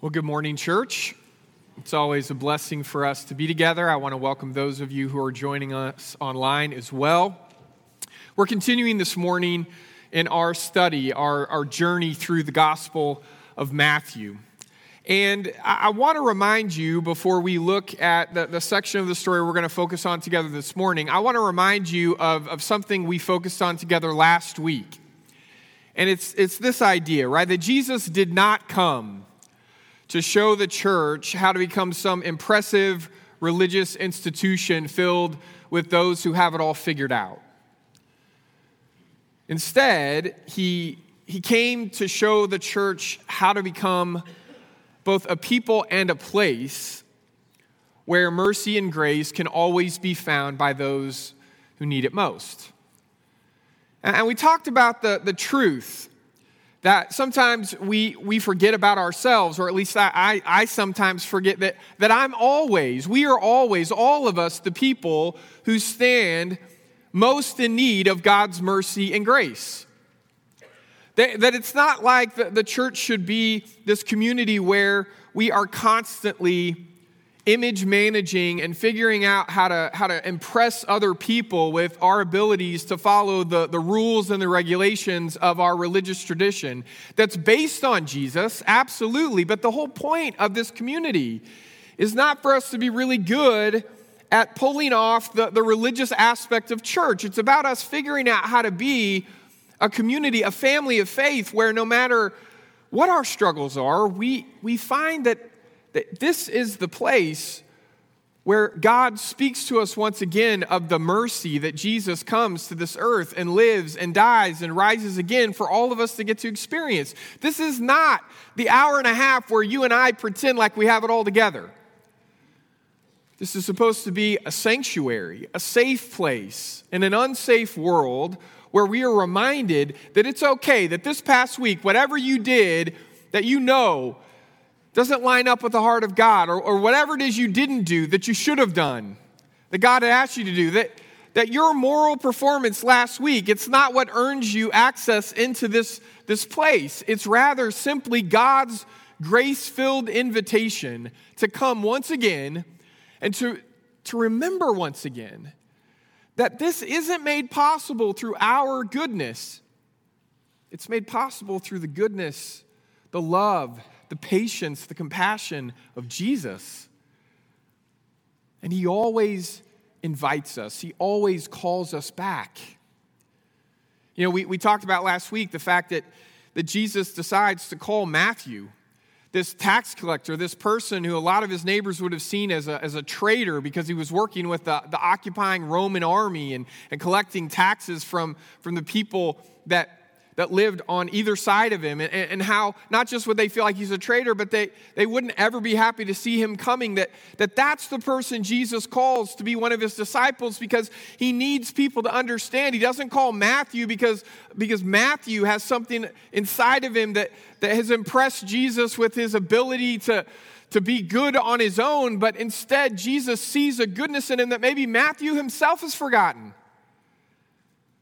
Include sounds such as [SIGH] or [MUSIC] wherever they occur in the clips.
Well, good morning, church. It's always a blessing for us to be together. I want to welcome those of you who are joining us online as well. We're continuing this morning in our study, our, our journey through the Gospel of Matthew. And I, I want to remind you before we look at the, the section of the story we're going to focus on together this morning, I want to remind you of, of something we focused on together last week. And it's, it's this idea, right? That Jesus did not come to show the church how to become some impressive religious institution filled with those who have it all figured out. Instead, he, he came to show the church how to become both a people and a place where mercy and grace can always be found by those who need it most. And we talked about the, the truth that sometimes we, we forget about ourselves, or at least I, I, I, sometimes forget that, that I'm always, we are always, all of us, the people who stand most in need of God's mercy and grace. That, that it's not like the, the church should be this community where we are constantly image managing and figuring out how to, how to impress other people with our abilities to follow the, the rules and the regulations of our religious tradition that's based on Jesus, absolutely. But the whole point of this community is not for us to be really good at pulling off the, the religious aspect of church. It's about us figuring out how to be a community, a family of faith where no matter what our struggles are, we, we find that this is the place where God speaks to us once again of the mercy that Jesus comes to this earth and lives and dies and rises again for all of us to get to experience. This is not the hour and a half where you and I pretend like we have it all together. This is supposed to be a sanctuary, a safe place in an unsafe world where we are reminded that it's okay, that this past week, whatever you did, that you know doesn't line up with the heart of God, or, or whatever it is you didn't do that you should have done, that God had asked you to do, that, that your moral performance last week, it's not what earns you access into this, this place. It's rather simply God's grace filled invitation to come once again and to, to remember once again that this isn't made possible through our goodness. It's made possible through the goodness, the love, the patience, the compassion of Jesus. And He always invites us, He always calls us back. You know, we, we talked about last week the fact that, that Jesus decides to call Matthew, this tax collector, this person who a lot of his neighbors would have seen as a, as a traitor because he was working with the, the occupying Roman army and, and collecting taxes from, from the people that that lived on either side of him, and, and how not just would they feel like he's a traitor, but they, they wouldn't ever be happy to see him coming. That, that that's the person Jesus calls to be one of his disciples because he needs people to understand. He doesn't call Matthew because, because Matthew has something inside of him that, that has impressed Jesus with his ability to to be good on his own, but instead Jesus sees a goodness in him that maybe Matthew himself has forgotten.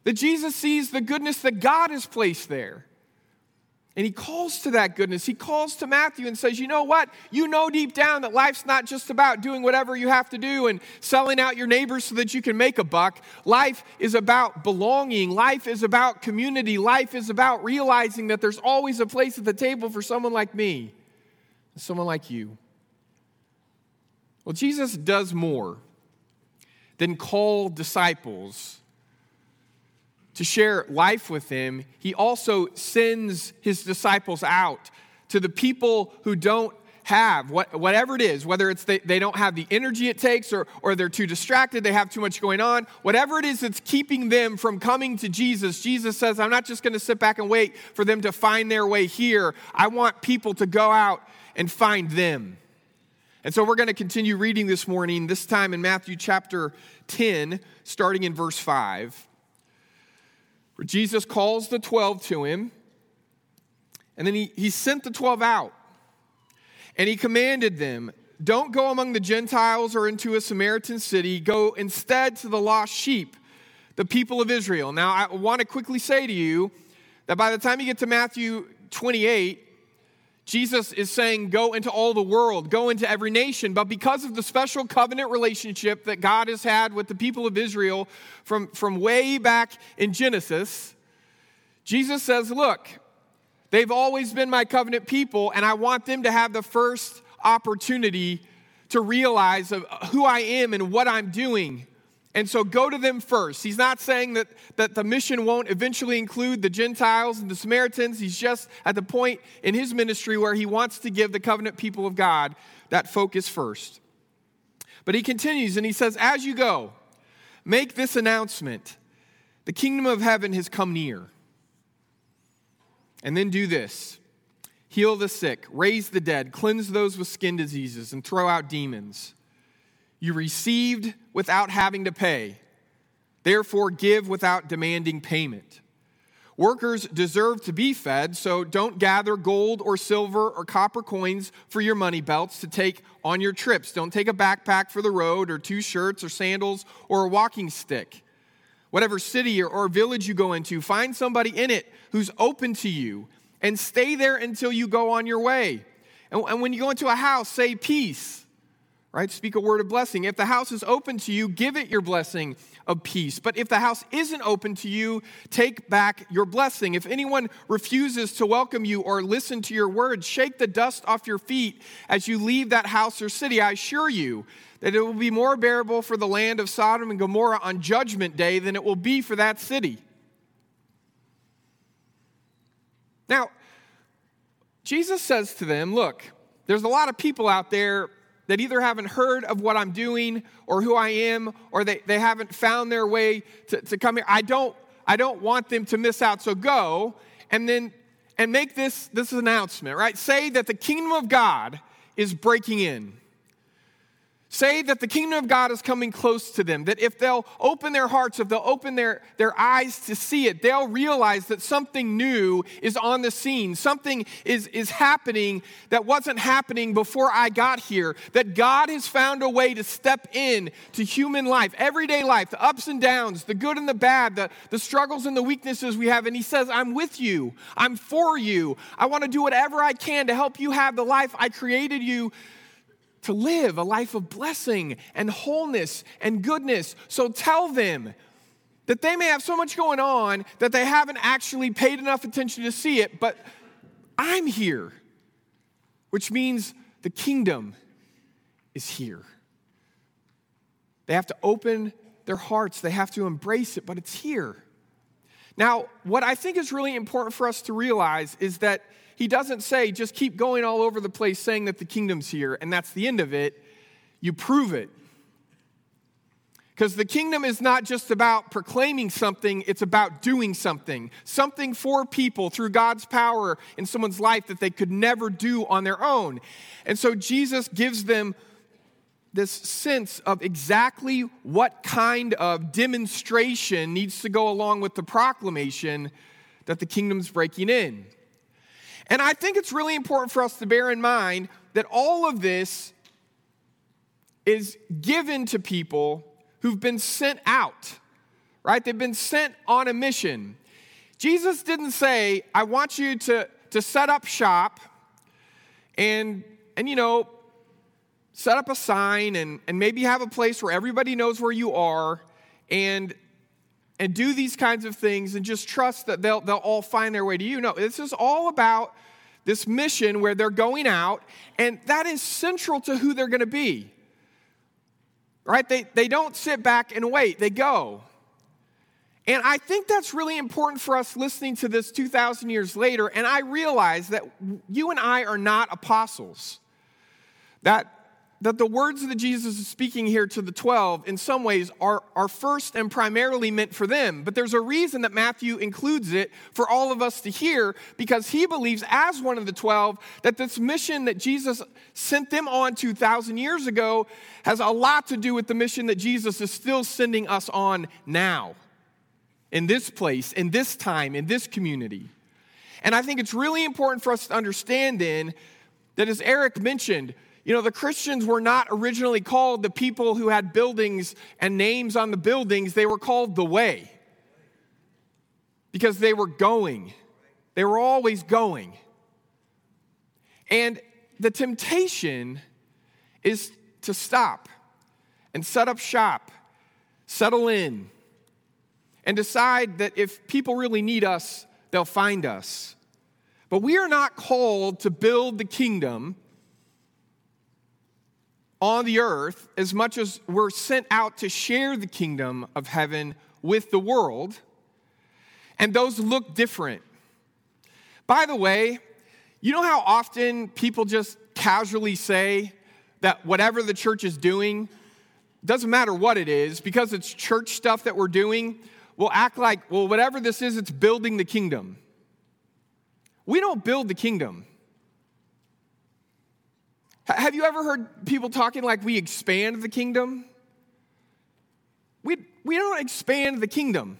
That Jesus sees the goodness that God has placed there. And he calls to that goodness. He calls to Matthew and says, You know what? You know deep down that life's not just about doing whatever you have to do and selling out your neighbors so that you can make a buck. Life is about belonging. Life is about community. Life is about realizing that there's always a place at the table for someone like me, someone like you. Well, Jesus does more than call disciples to share life with him, he also sends his disciples out to the people who don't have what, whatever it is, whether it's they, they don't have the energy it takes or, or they're too distracted, they have too much going on, whatever it is that's keeping them from coming to Jesus, Jesus says, I'm not just going to sit back and wait for them to find their way here. I want people to go out and find them. And so we're going to continue reading this morning, this time in Matthew chapter 10, starting in verse 5 where Jesus calls the 12 to him, and then he, he sent the 12 out. And he commanded them, Don't go among the Gentiles or into a Samaritan city, go instead to the lost sheep, the people of Israel. Now, I want to quickly say to you that by the time you get to Matthew 28, Jesus is saying, Go into all the world, go into every nation. But because of the special covenant relationship that God has had with the people of Israel from, from way back in Genesis, Jesus says, Look, they've always been my covenant people, and I want them to have the first opportunity to realize who I am and what I'm doing. And so go to them first. He's not saying that, that the mission won't eventually include the Gentiles and the Samaritans. He's just at the point in his ministry where he wants to give the covenant people of God that focus first. But he continues and he says, As you go, make this announcement the kingdom of heaven has come near. And then do this heal the sick, raise the dead, cleanse those with skin diseases, and throw out demons. You received without having to pay. Therefore, give without demanding payment. Workers deserve to be fed, so don't gather gold or silver or copper coins for your money belts to take on your trips. Don't take a backpack for the road or two shirts or sandals or a walking stick. Whatever city or village you go into, find somebody in it who's open to you and stay there until you go on your way. And when you go into a house, say peace right? Speak a word of blessing. If the house is open to you, give it your blessing of peace. But if the house isn't open to you, take back your blessing. If anyone refuses to welcome you or listen to your words, shake the dust off your feet as you leave that house or city. I assure you that it will be more bearable for the land of Sodom and Gomorrah on judgment day than it will be for that city. Now, Jesus says to them, Look, there's a lot of people out there that either haven't heard of what I'm doing or who I am, or they, they haven't found their way to, to come here. I don't, I don't want them to miss out. So go and then and make this, this announcement, right? Say that the kingdom of God is breaking in. Say that the kingdom of God is coming close to them, that if they'll open their hearts, if they'll open their, their eyes to see it, they'll realize that something new is on the scene. Something is, is happening that wasn't happening before I got here. That God has found a way to step in to human life, everyday life, the ups and downs, the good and the bad, the, the struggles and the weaknesses we have. And He says, I'm with you, I'm for you. I want to do whatever I can to help you have the life I created you to live a life of blessing and wholeness and goodness. So tell them that they may have so much going on that they haven't actually paid enough attention to see it, but I'm here, which means the kingdom is here. They have to open their hearts, they have to embrace it, but it's here. Now, what I think is really important for us to realize is that he doesn't say just keep going all over the place saying that the kingdom's here and that's the end of it. You prove it. Because the kingdom is not just about proclaiming something, it's about doing something. Something for people through God's power in someone's life that they could never do on their own. And so Jesus gives them this sense of exactly what kind of demonstration needs to go along with the proclamation that the kingdom's breaking in. And I think it's really important for us to bear in mind that all of this is given to people who've been sent out, right? They've been sent on a mission. Jesus didn't say, I want you to, to set up shop and, and, you know, set up a sign and, and maybe have a place where everybody knows where you are and, and do these kinds of things and just trust that they'll, they'll all find their way to you. No, this is all about this mission where they're going out, and that is central to who they're going to be. Right? They, they don't sit back and wait, they go. And I think that's really important for us listening to this 2,000 years later. And I realize that you and I are not apostles. That that the words that Jesus is speaking here to the 12 in some ways are, are first and primarily meant for them. But there's a reason that Matthew includes it for all of us to hear because he believes, as one of the 12, that this mission that Jesus sent them on 2,000 years ago has a lot to do with the mission that Jesus is still sending us on now, in this place, in this time, in this community. And I think it's really important for us to understand then that, as Eric mentioned, you know, the Christians were not originally called the people who had buildings and names on the buildings, they were called the way because they were going. They were always going. And the temptation is to stop and set up shop, settle in, and decide that if people really need us, they'll find us. But we are not called to build the kingdom on the earth as much as we're sent out to share the kingdom of heaven with the world. And those look different. By the way, you know how often people just casually say that whatever the church is doing, doesn't matter what it is, because it's church stuff that we're doing, we'll act like, well, whatever this is, it's building the kingdom. We don't build the kingdom. Have you ever heard people talking like we expand the kingdom? We, we don't expand the kingdom.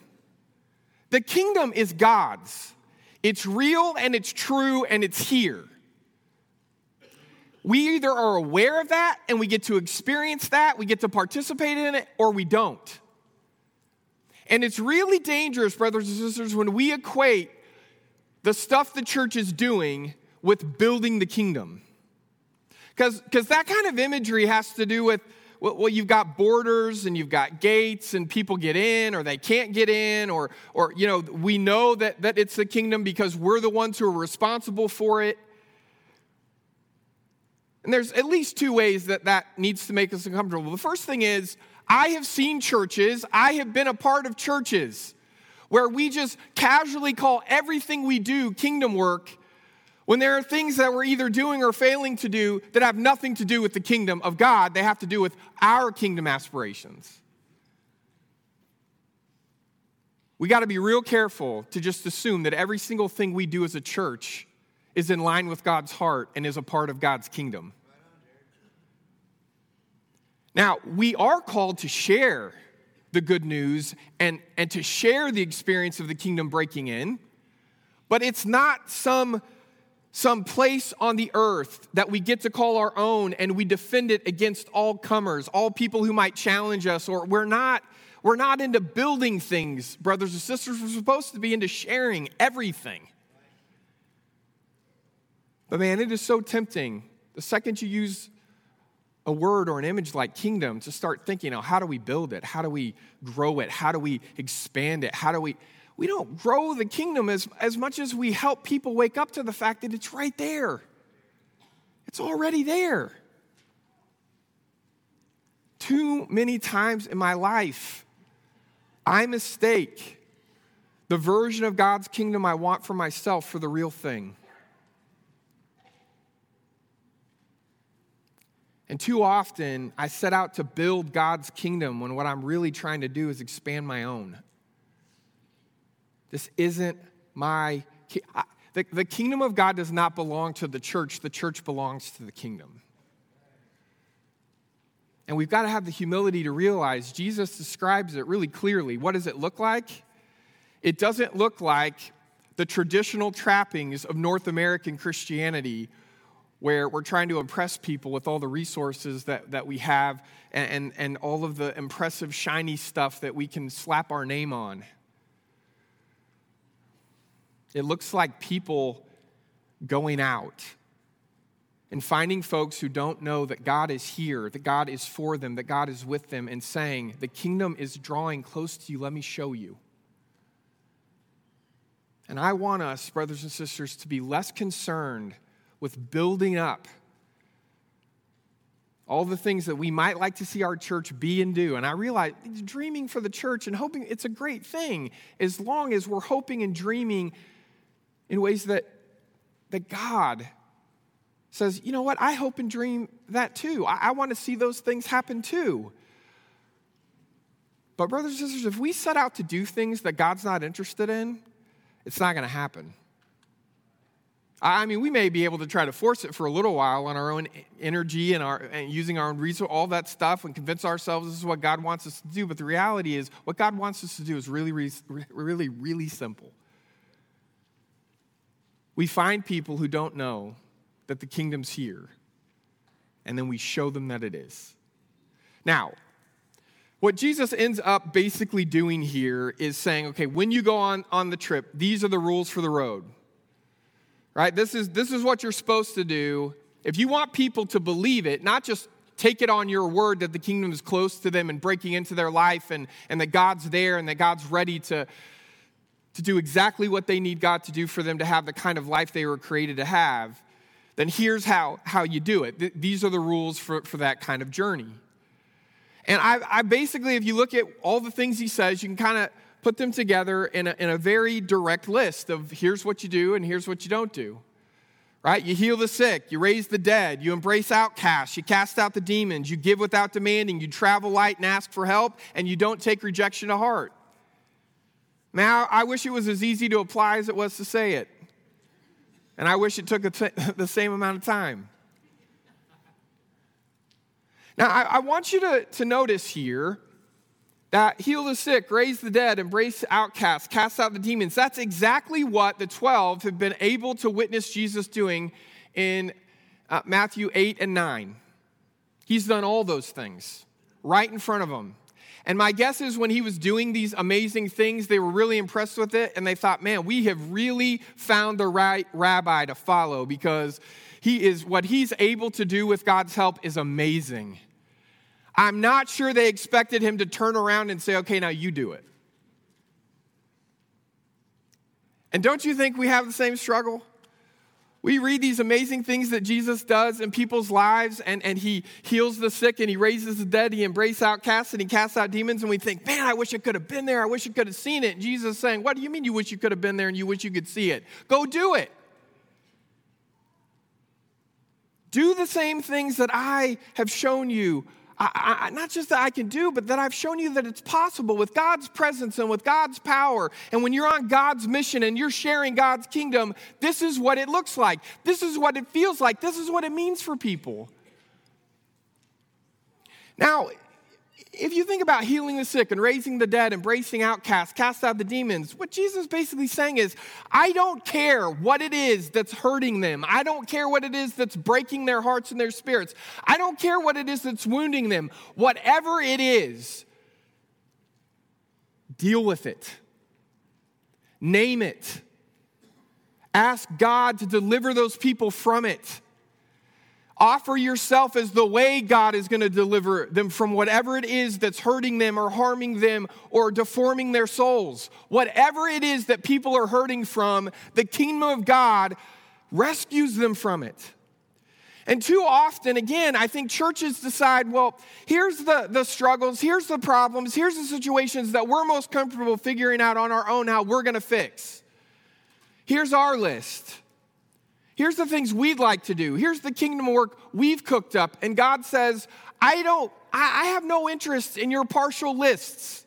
The kingdom is God's. It's real and it's true and it's here. We either are aware of that and we get to experience that, we get to participate in it, or we don't. And it's really dangerous, brothers and sisters, when we equate the stuff the church is doing with building the kingdom. Because that kind of imagery has to do with, well, you've got borders and you've got gates and people get in or they can't get in, or, or you know, we know that, that it's the kingdom because we're the ones who are responsible for it. And there's at least two ways that that needs to make us uncomfortable. The first thing is, I have seen churches, I have been a part of churches where we just casually call everything we do kingdom work when there are things that we're either doing or failing to do that have nothing to do with the kingdom of God, they have to do with our kingdom aspirations. We got to be real careful to just assume that every single thing we do as a church is in line with God's heart and is a part of God's kingdom. Now, we are called to share the good news and, and to share the experience of the kingdom breaking in, but it's not some some place on the earth that we get to call our own and we defend it against all comers, all people who might challenge us, or we're not. We're not into building things, brothers and sisters. We're supposed to be into sharing everything. But man, it is so tempting. The second you use a word or an image like kingdom to start thinking, oh, how do we build it? How do we grow it? How do we expand it? How do we we don't grow the kingdom as, as much as we help people wake up to the fact that it's right there. It's already there. Too many times in my life, I mistake the version of God's kingdom I want for myself for the real thing. And too often, I set out to build God's kingdom when what I'm really trying to do is expand my own. This isn't my. The, the kingdom of God does not belong to the church, the church belongs to the kingdom. And we've got to have the humility to realize Jesus describes it really clearly. What does it look like? It doesn't look like the traditional trappings of North American Christianity, where we're trying to impress people with all the resources that, that we have and, and, and all of the impressive, shiny stuff that we can slap our name on. It looks like people going out and finding folks who don't know that God is here, that God is for them, that God is with them, and saying, The kingdom is drawing close to you, let me show you. And I want us, brothers and sisters, to be less concerned with building up all the things that we might like to see our church be and do. And I realize dreaming for the church and hoping it's a great thing as long as we're hoping and dreaming in ways that, that God says, you know what, I hope and dream that too. I, I want to see those things happen too. But, brothers and sisters, if we set out to do things that God's not interested in, it's not going to happen. I mean, we may be able to try to force it for a little while on our own energy and, our, and using our own resource, all that stuff, and convince ourselves this is what God wants us to do. But the reality is, what God wants us to do is really, really, really, really simple we find people who don't know that the kingdom's here, and then we show them that it is. Now, what Jesus ends up basically doing here is saying, okay, when you go on, on the trip, these are the rules for the road. Right? This is, this is what you're supposed to do. If you want people to believe it, not just take it on your word that the kingdom is close to them and breaking into their life and, and that God's there and that God's ready to, to do exactly what they need God to do for them to have the kind of life they were created to have, then here's how, how you do it. Th- these are the rules for, for that kind of journey. And I, I basically, if you look at all the things he says, you can kind of put them together in a, in a very direct list of here's what you do and here's what you don't do. Right? You heal the sick, you raise the dead, you embrace outcasts, you cast out the demons, you give without demanding, you travel light and ask for help, and you don't take rejection to heart. Now, I wish it was as easy to apply as it was to say it. And I wish it took [LAUGHS] the same amount of time. Now, I, I want you to, to notice here that heal the sick, raise the dead, embrace outcasts, cast out the demons. That's exactly what the 12 have been able to witness Jesus doing in uh, Matthew 8 and 9. He's done all those things right in front of them. And my guess is when he was doing these amazing things, they were really impressed with it and they thought, man, we have really found the right rabbi to follow because he is what he's able to do with God's help is amazing. I'm not sure they expected him to turn around and say, okay, now you do it. And don't you think we have the same struggle? We read these amazing things that Jesus does in people's lives, and, and he heals the sick and he raises the dead, he embraces outcasts and he casts out demons, and we think, man, I wish I could have been there. I wish I could have seen it. And Jesus saying, What do you mean you wish you could have been there and you wish you could see it? Go do it. Do the same things that I have shown you I, I, not just that I can do, but that I've shown you that it's possible with God's presence and with God's power. And when you're on God's mission and you're sharing God's kingdom, this is what it looks like. This is what it feels like. This is what it means for people. Now, if you think about healing the sick and raising the dead, embracing outcasts, cast out the demons, what Jesus is basically saying is, I don't care what it is that's hurting them. I don't care what it is that's breaking their hearts and their spirits. I don't care what it is that's wounding them. Whatever it is, deal with it. Name it. Ask God to deliver those people from it. Offer yourself as the way God is going to deliver them from whatever it is that's hurting them or harming them or deforming their souls. Whatever it is that people are hurting from, the kingdom of God rescues them from it. And too often, again, I think churches decide, well, here's the, the struggles, here's the problems, here's the situations that we're most comfortable figuring out on our own how we're going to fix. Here's our list. Here's the things we'd like to do. Here's the kingdom work we've cooked up. And God says, I don't, I, have no interest in your partial lists.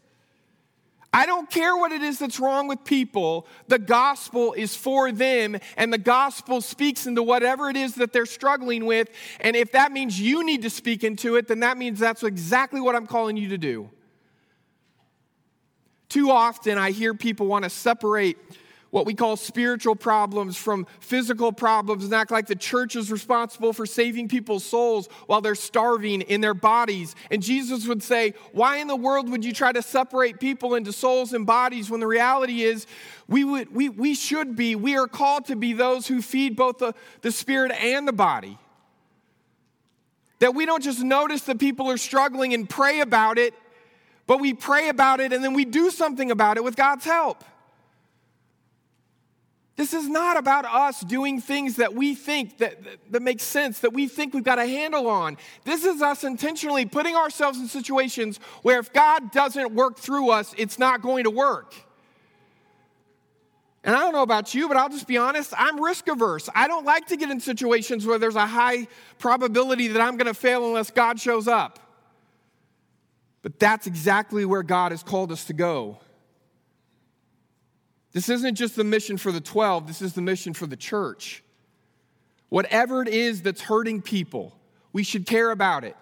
I don't care what it is that's wrong with people. The gospel is for them, and the gospel speaks into whatever it is that they're struggling with. And if that means you need to speak into it, then that means that's exactly what I'm calling you to do. Too often, I hear people want to separate what we call spiritual problems from physical problems and act like the church is responsible for saving people's souls while they're starving in their bodies. And Jesus would say, Why in the world would you try to separate people into souls and bodies when the reality is we, would, we, we should be, we are called to be those who feed both the, the spirit and the body? That we don't just notice that people are struggling and pray about it, but we pray about it and then we do something about it with God's help. This is not about us doing things that we think that, that, that make sense, that we think we've got a handle on. This is us intentionally putting ourselves in situations where if God doesn't work through us, it's not going to work. And I don't know about you, but I'll just be honest, I'm risk averse. I don't like to get in situations where there's a high probability that I'm going to fail unless God shows up. But that's exactly where God has called us to go. This isn't just the mission for the 12, this is the mission for the church. Whatever it is that's hurting people, we should care about it.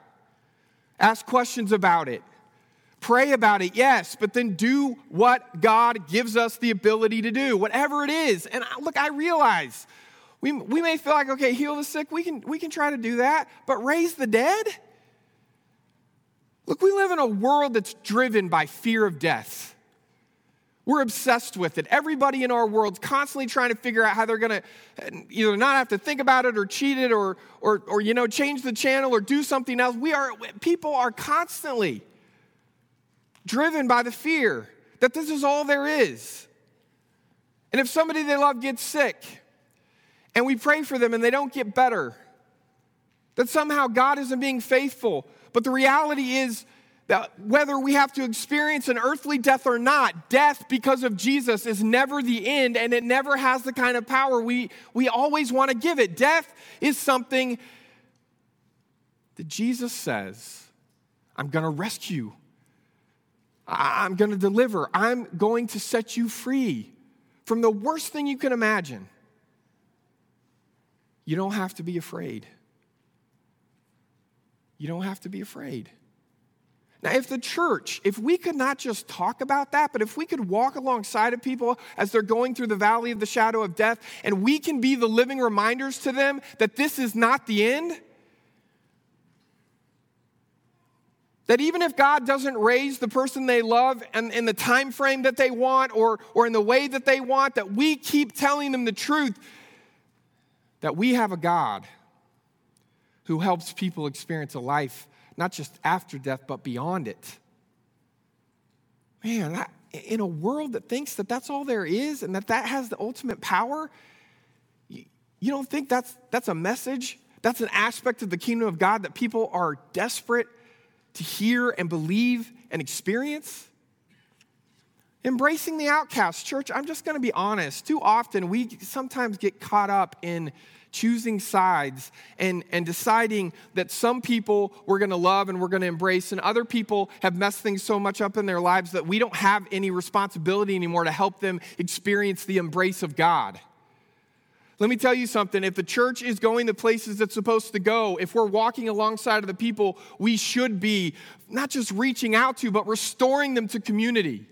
Ask questions about it. Pray about it, yes, but then do what God gives us the ability to do, whatever it is. And look, I realize we, we may feel like, okay, heal the sick, we can, we can try to do that, but raise the dead? Look, we live in a world that's driven by fear of death. We're obsessed with it. Everybody in our world's constantly trying to figure out how they're going to uh, either not have to think about it or cheat it or, or, or, you know, change the channel or do something else. We are, people are constantly driven by the fear that this is all there is. And if somebody they love gets sick and we pray for them and they don't get better, that somehow God isn't being faithful. But the reality is, that whether we have to experience an earthly death or not, death because of Jesus is never the end and it never has the kind of power we, we always want to give it. Death is something that Jesus says, I'm going to rescue, I'm going to deliver, I'm going to set you free from the worst thing you can imagine. You don't have to be afraid. You don't have to be afraid. Now, if the church, if we could not just talk about that, but if we could walk alongside of people as they're going through the valley of the shadow of death, and we can be the living reminders to them that this is not the end, that even if God doesn't raise the person they love and in the time frame that they want or, or in the way that they want, that we keep telling them the truth that we have a God who helps people experience a life not just after death, but beyond it. Man, I, in a world that thinks that that's all there is and that that has the ultimate power, you, you don't think that's, that's a message? That's an aspect of the kingdom of God that people are desperate to hear and believe and experience? Embracing the outcast, church, I'm just going to be honest. Too often we sometimes get caught up in choosing sides and, and deciding that some people we're going to love and we're going to embrace, and other people have messed things so much up in their lives that we don't have any responsibility anymore to help them experience the embrace of God. Let me tell you something. If the church is going the places it's supposed to go, if we're walking alongside of the people we should be, not just reaching out to, but restoring them to community.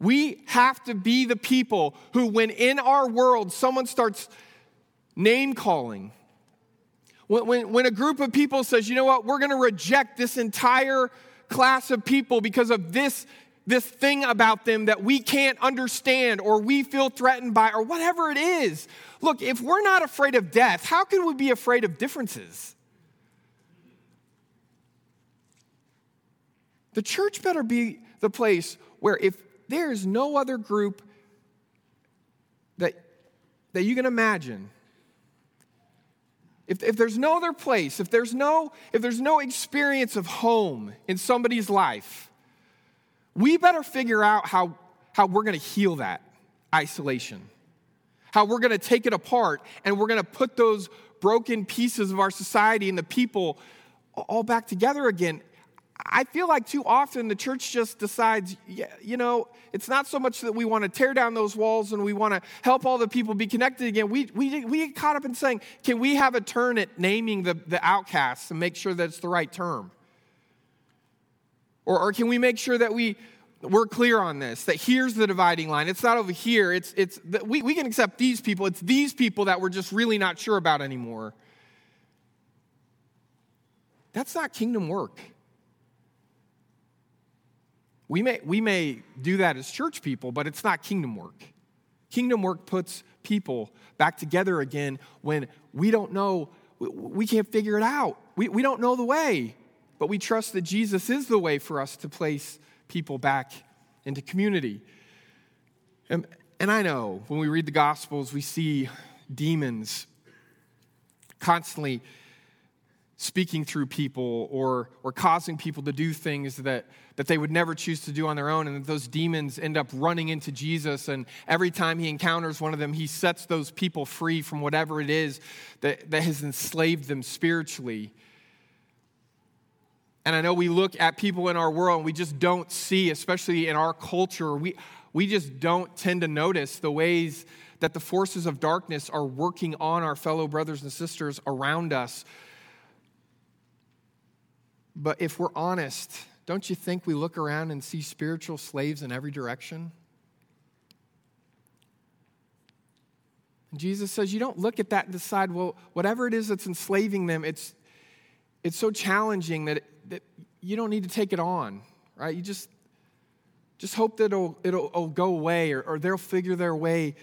We have to be the people who, when in our world someone starts name calling. When, when, when a group of people says, you know what, we're going to reject this entire class of people because of this, this thing about them that we can't understand or we feel threatened by or whatever it is. Look, if we're not afraid of death, how can we be afraid of differences? The church better be the place where if there's no other group that, that you can imagine if, if there's no other place, if there's no, if there's no experience of home in somebody's life, we better figure out how, how we're going to heal that isolation, how we're going to take it apart and we're going to put those broken pieces of our society and the people all back together again. I feel like too often the church just decides, you know, it's not so much that we want to tear down those walls and we want to help all the people be connected again. We, we, we get caught up in saying, can we have a turn at naming the, the outcasts and make sure that it's the right term? Or, or can we make sure that we, we're clear on this, that here's the dividing line. It's not over here. It's, it's, we, we can accept these people. It's these people that we're just really not sure about anymore. That's not kingdom work. We may, we may do that as church people, but it's not kingdom work. Kingdom work puts people back together again when we don't know, we can't figure it out. We, we don't know the way, but we trust that Jesus is the way for us to place people back into community. And, and I know when we read the Gospels, we see demons constantly speaking through people or, or causing people to do things that, that they would never choose to do on their own. And that those demons end up running into Jesus. And every time he encounters one of them, he sets those people free from whatever it is that, that has enslaved them spiritually. And I know we look at people in our world and we just don't see, especially in our culture, we, we just don't tend to notice the ways that the forces of darkness are working on our fellow brothers and sisters around us but if we're honest, don't you think we look around and see spiritual slaves in every direction? And Jesus says, You don't look at that and decide, well, whatever it is that's enslaving them, it's, it's so challenging that, it, that you don't need to take it on, right? You just, just hope that it'll, it'll, it'll go away or, or they'll figure their way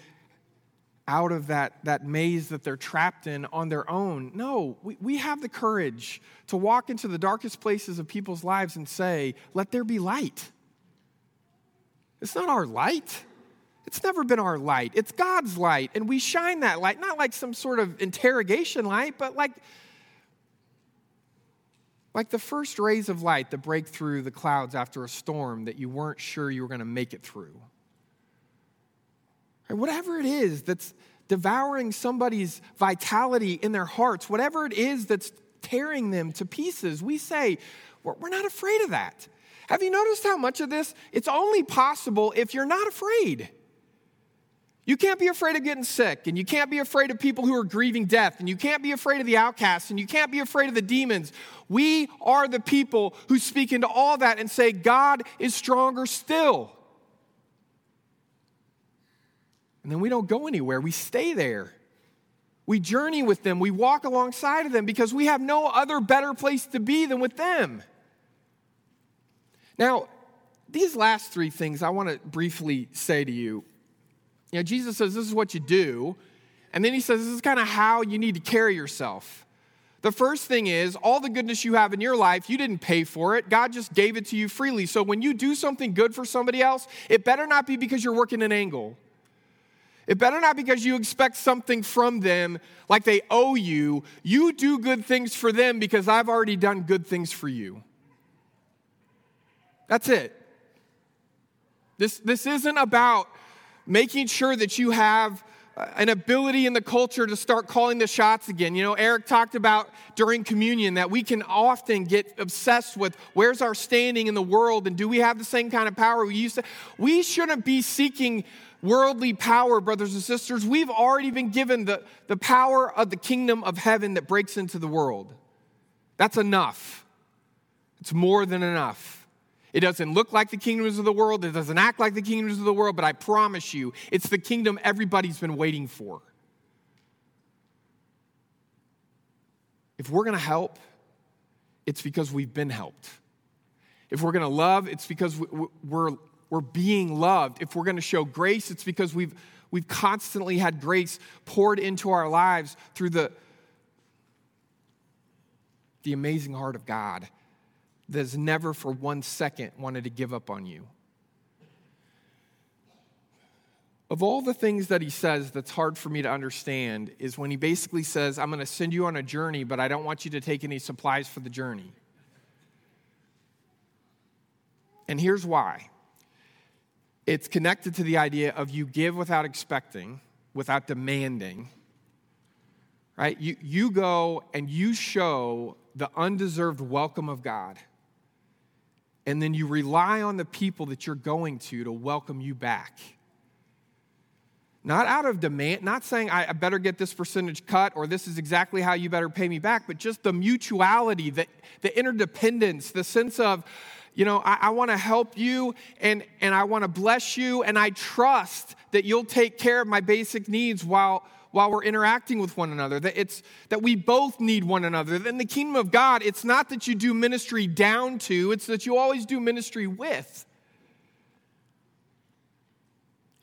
out of that, that maze that they're trapped in on their own. No, we, we have the courage to walk into the darkest places of people's lives and say, Let there be light. It's not our light. It's never been our light. It's God's light. And we shine that light, not like some sort of interrogation light, but like, like the first rays of light that break through the clouds after a storm that you weren't sure you were going to make it through. Or whatever it is that's devouring somebody's vitality in their hearts, whatever it is that's tearing them to pieces, we say, we're not afraid of that. Have you noticed how much of this? It's only possible if you're not afraid. You can't be afraid of getting sick, and you can't be afraid of people who are grieving death, and you can't be afraid of the outcasts, and you can't be afraid of the demons. We are the people who speak into all that and say, God is stronger still. And then we don't go anywhere, we stay there. We journey with them, we walk alongside of them because we have no other better place to be than with them. Now, these last three things I want to briefly say to you. You know, Jesus says this is what you do, and then he says this is kind of how you need to carry yourself. The first thing is, all the goodness you have in your life, you didn't pay for it. God just gave it to you freely. So when you do something good for somebody else, it better not be because you're working an angle. It better not because you expect something from them like they owe you. You do good things for them because I've already done good things for you. That's it. This, this isn't about making sure that you have an ability in the culture to start calling the shots again. You know, Eric talked about during communion that we can often get obsessed with where's our standing in the world and do we have the same kind of power we used to. We shouldn't be seeking worldly power, brothers and sisters, we've already been given the, the power of the kingdom of heaven that breaks into the world. That's enough. It's more than enough. It doesn't look like the kingdoms of the world, it doesn't act like the kingdoms of the world, but I promise you, it's the kingdom everybody's been waiting for. If we're gonna help, it's because we've been helped. If we're gonna love, it's because we're we're being loved. If we're going to show grace, it's because we've, we've constantly had grace poured into our lives through the, the amazing heart of God that has never for one second wanted to give up on you. Of all the things that he says that's hard for me to understand is when he basically says, I'm going to send you on a journey, but I don't want you to take any supplies for the journey. And here's why it's connected to the idea of you give without expecting, without demanding. Right? You, you go and you show the undeserved welcome of God. And then you rely on the people that you're going to to welcome you back. Not out of demand, not saying I better get this percentage cut or this is exactly how you better pay me back, but just the mutuality, the, the interdependence, the sense of you know, I, I want to help you and, and I want to bless you, and I trust that you'll take care of my basic needs while, while we're interacting with one another. That it's that we both need one another. In the kingdom of God, it's not that you do ministry down to, it's that you always do ministry with.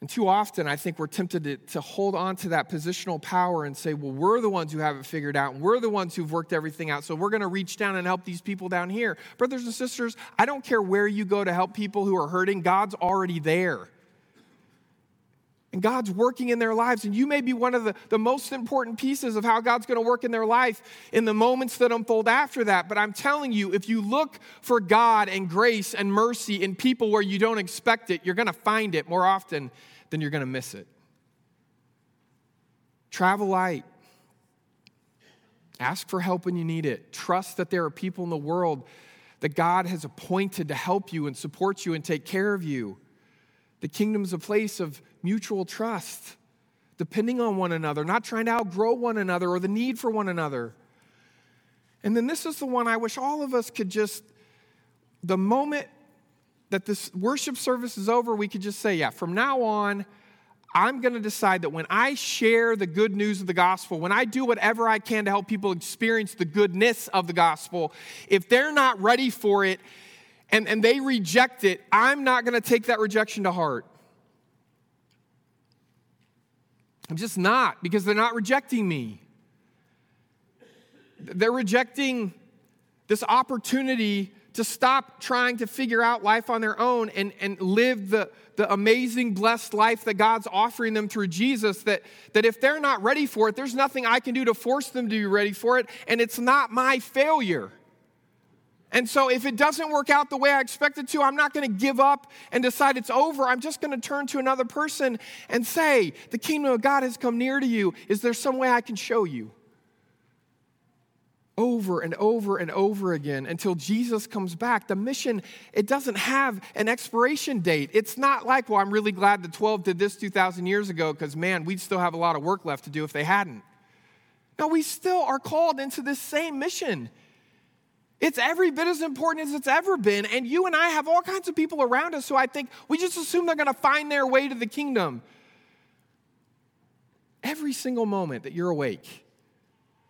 And too often, I think we're tempted to, to, hold on to that positional power and say, well, we're the ones who have it figured out, and we're the ones who've worked everything out, so we're going to reach down and help these people down here. Brothers and sisters, I don't care where you go to help people who are hurting, God's already there. And God's working in their lives. And you may be one of the, the most important pieces of how God's going to work in their life in the moments that unfold after that. But I'm telling you, if you look for God and grace and mercy in people where you don't expect it, you're going to find it more often then you're going to miss it. Travel light. Ask for help when you need it. Trust that there are people in the world that God has appointed to help you and support you and take care of you. The kingdom is a place of mutual trust, depending on one another, not trying to outgrow one another or the need for one another. And then this is the one I wish all of us could just, the moment that this worship service is over, we could just say, yeah, from now on, I'm going to decide that when I share the good news of the gospel, when I do whatever I can to help people experience the goodness of the gospel, if they're not ready for it, and, and they reject it, I'm not going to take that rejection to heart. I'm just not because they're not rejecting me. They're rejecting this opportunity to stop trying to figure out life on their own and, and live the, the amazing, blessed life that God's offering them through Jesus. That, that if they're not ready for it, there's nothing I can do to force them to be ready for it, and it's not my failure. And so, if it doesn't work out the way I expect it to, I'm not going to give up and decide it's over. I'm just going to turn to another person and say, The kingdom of God has come near to you. Is there some way I can show you? Over and over and over again until Jesus comes back. The mission, it doesn't have an expiration date. It's not like, well, I'm really glad the 12 did this 2,000 years ago because, man, we'd still have a lot of work left to do if they hadn't. No, we still are called into this same mission. It's every bit as important as it's ever been. And you and I have all kinds of people around us who I think we just assume they're going to find their way to the kingdom. Every single moment that you're awake,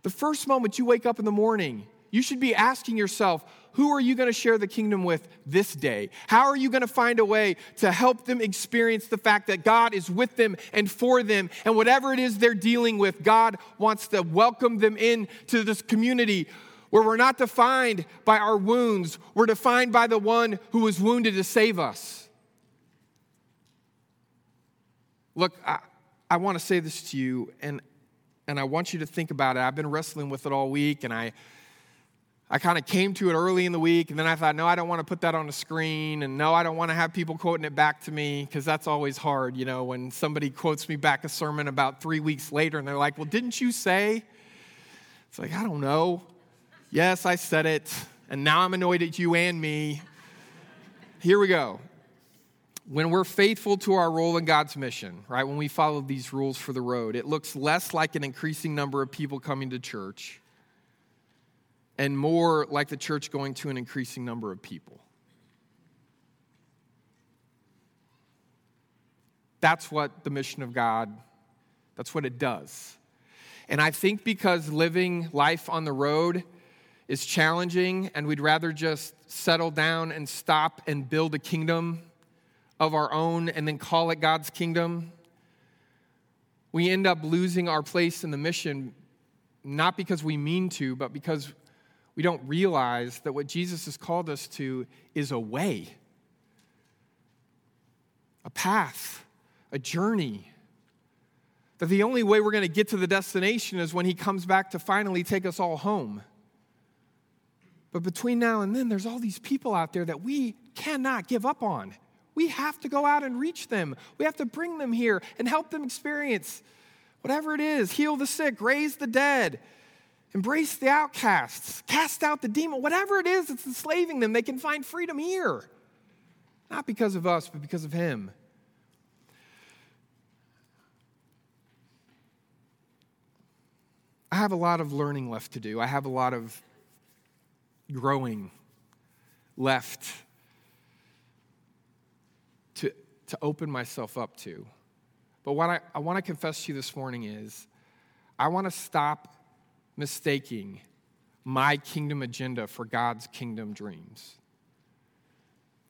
the first moment you wake up in the morning, you should be asking yourself, who are you going to share the kingdom with this day? How are you going to find a way to help them experience the fact that God is with them and for them? And whatever it is they're dealing with, God wants to welcome them into this community where we're not defined by our wounds, we're defined by the one who was wounded to save us. Look, I, I want to say this to you, and and I want you to think about it. I've been wrestling with it all week, and I, I kind of came to it early in the week, and then I thought, no, I don't want to put that on the screen, and no, I don't want to have people quoting it back to me, because that's always hard, you know, when somebody quotes me back a sermon about three weeks later, and they're like, well, didn't you say? It's like, I don't know. Yes, I said it, and now I'm annoyed at you and me. Here we go when we're faithful to our role in God's mission, right, when we follow these rules for the road, it looks less like an increasing number of people coming to church and more like the church going to an increasing number of people. That's what the mission of God, that's what it does. And I think because living life on the road is challenging and we'd rather just settle down and stop and build a kingdom of our own and then call it God's kingdom, we end up losing our place in the mission, not because we mean to, but because we don't realize that what Jesus has called us to is a way, a path, a journey. That the only way we're going to get to the destination is when He comes back to finally take us all home. But between now and then, there's all these people out there that we cannot give up on. We have to go out and reach them. We have to bring them here and help them experience whatever it is heal the sick, raise the dead, embrace the outcasts, cast out the demon, whatever it is that's enslaving them, they can find freedom here. Not because of us, but because of Him. I have a lot of learning left to do. I have a lot of growing left to open myself up to. But what I, I want to confess to you this morning is I want to stop mistaking my kingdom agenda for God's kingdom dreams.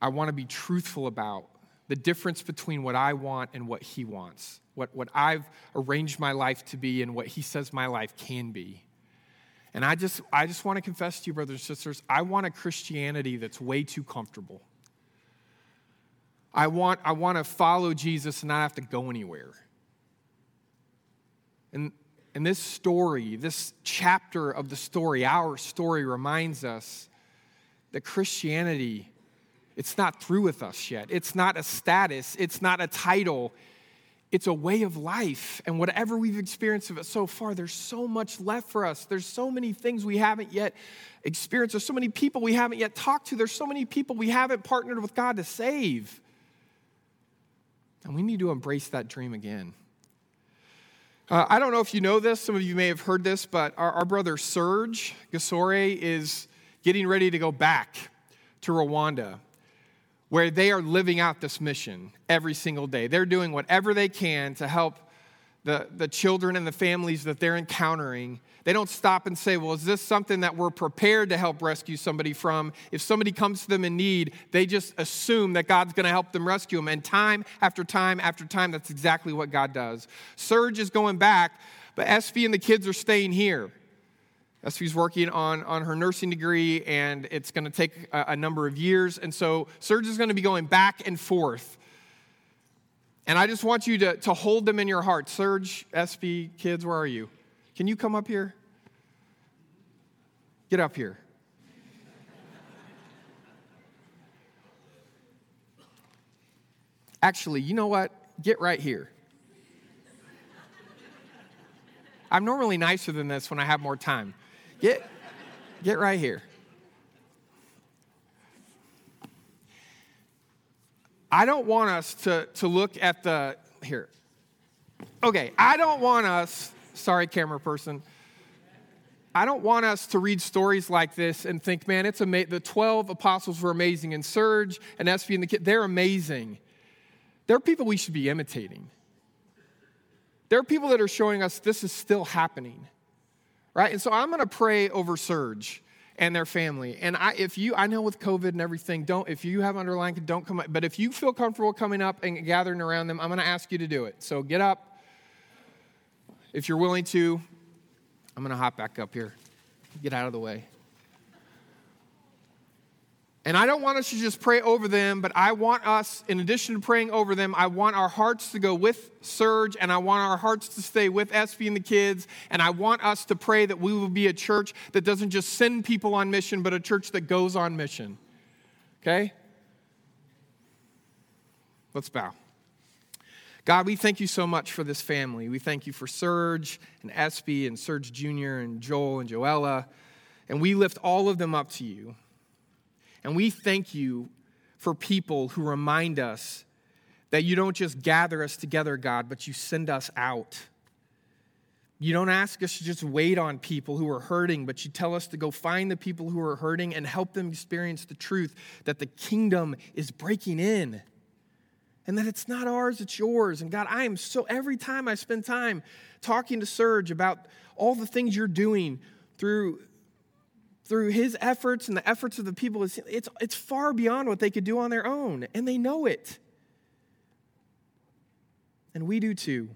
I want to be truthful about the difference between what I want and what He wants, what, what I've arranged my life to be and what He says my life can be. And I just, I just want to confess to you, brothers and sisters, I want a Christianity that's way too comfortable. I want, I want to follow Jesus and not have to go anywhere. And, and this story, this chapter of the story, our story, reminds us that Christianity, it's not through with us yet. It's not a status, it's not a title, it's a way of life. And whatever we've experienced of it so far, there's so much left for us. There's so many things we haven't yet experienced. There's so many people we haven't yet talked to. There's so many people we haven't partnered with God to save. And we need to embrace that dream again. Uh, I don't know if you know this, some of you may have heard this, but our, our brother Serge Gasore is getting ready to go back to Rwanda, where they are living out this mission every single day. They're doing whatever they can to help the, the children and the families that they're encountering, they don't stop and say, Well, is this something that we're prepared to help rescue somebody from? If somebody comes to them in need, they just assume that God's going to help them rescue them. And time after time after time, that's exactly what God does. Serge is going back, but SV and the kids are staying here. SV's working on, on her nursing degree, and it's going to take a, a number of years. And so Serge is going to be going back and forth and I just want you to, to hold them in your heart. Serge, SV, kids, where are you? Can you come up here? Get up here. Actually, you know what? Get right here. I'm normally nicer than this when I have more time. Get, get right here. I don't want us to, to look at the, here. Okay, I don't want us, sorry, camera person. I don't want us to read stories like this and think, man, it's amazing. The 12 apostles were amazing, and Serge and SV and the kid, they're amazing. They're people we should be imitating. There are people that are showing us this is still happening, right? And so I'm going to pray over Serge and their family. And I, if you, I know with COVID and everything, don't, if you have underlying, don't come up. But if you feel comfortable coming up and gathering around them, I'm going to ask you to do it. So get up. If you're willing to, I'm going to hop back up here. Get out of the way. And I don't want us to just pray over them, but I want us, in addition to praying over them, I want our hearts to go with Serge, and I want our hearts to stay with Espy and the kids, and I want us to pray that we will be a church that doesn't just send people on mission, but a church that goes on mission. Okay? Let's bow. God, we thank you so much for this family. We thank you for Serge and Espy and Serge Jr. and Joel and Joella, and we lift all of them up to you. And we thank you for people who remind us that you don't just gather us together, God, but you send us out. You don't ask us to just wait on people who are hurting, but you tell us to go find the people who are hurting and help them experience the truth that the kingdom is breaking in and that it's not ours, it's yours. And God, I am so, every time I spend time talking to Serge about all the things you're doing through through his efforts and the efforts of the people, it's, it's, far beyond what they could do on their own, and they know it. And we do too.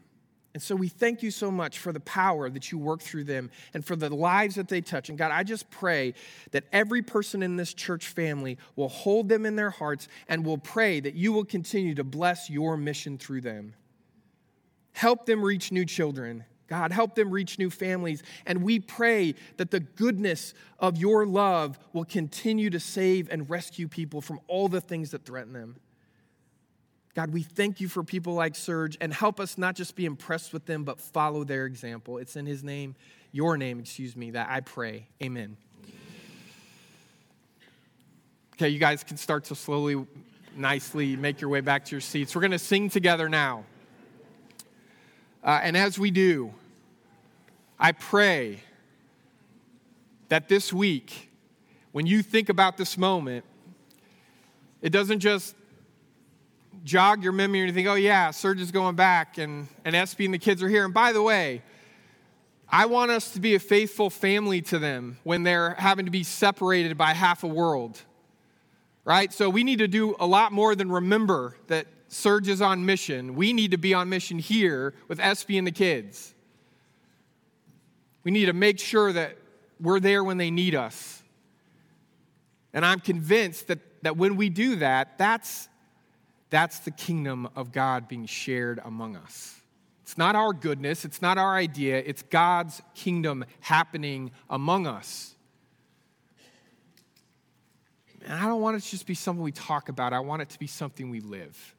And so we thank you so much for the power that you work through them and for the lives that they touch. And God, I just pray that every person in this church family will hold them in their hearts and will pray that you will continue to bless your mission through them. Help them reach new children. God, help them reach new families. And we pray that the goodness of your love will continue to save and rescue people from all the things that threaten them. God, we thank you for people like Serge and help us not just be impressed with them, but follow their example. It's in his name, your name, excuse me, that I pray. Amen. Okay, you guys can start to slowly, nicely make your way back to your seats. We're going to sing together now. Uh, and as we do, I pray that this week, when you think about this moment, it doesn't just jog your memory and think, oh, yeah, Serge is going back and, and SB and the kids are here. And by the way, I want us to be a faithful family to them when they're having to be separated by half a world, right? So we need to do a lot more than remember that Serge is on mission. We need to be on mission here with SB and the kids. We need to make sure that we're there when they need us. And I'm convinced that, that when we do that, that's, that's the kingdom of God being shared among us. It's not our goodness, it's not our idea, it's God's kingdom happening among us. And I don't want it to just be something we talk about, I want it to be something we live.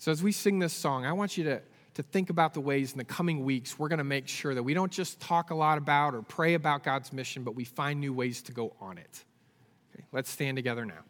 So as we sing this song, I want you to, to think about the ways in the coming weeks we're going to make sure that we don't just talk a lot about or pray about God's mission, but we find new ways to go on it. Okay, let's stand together now.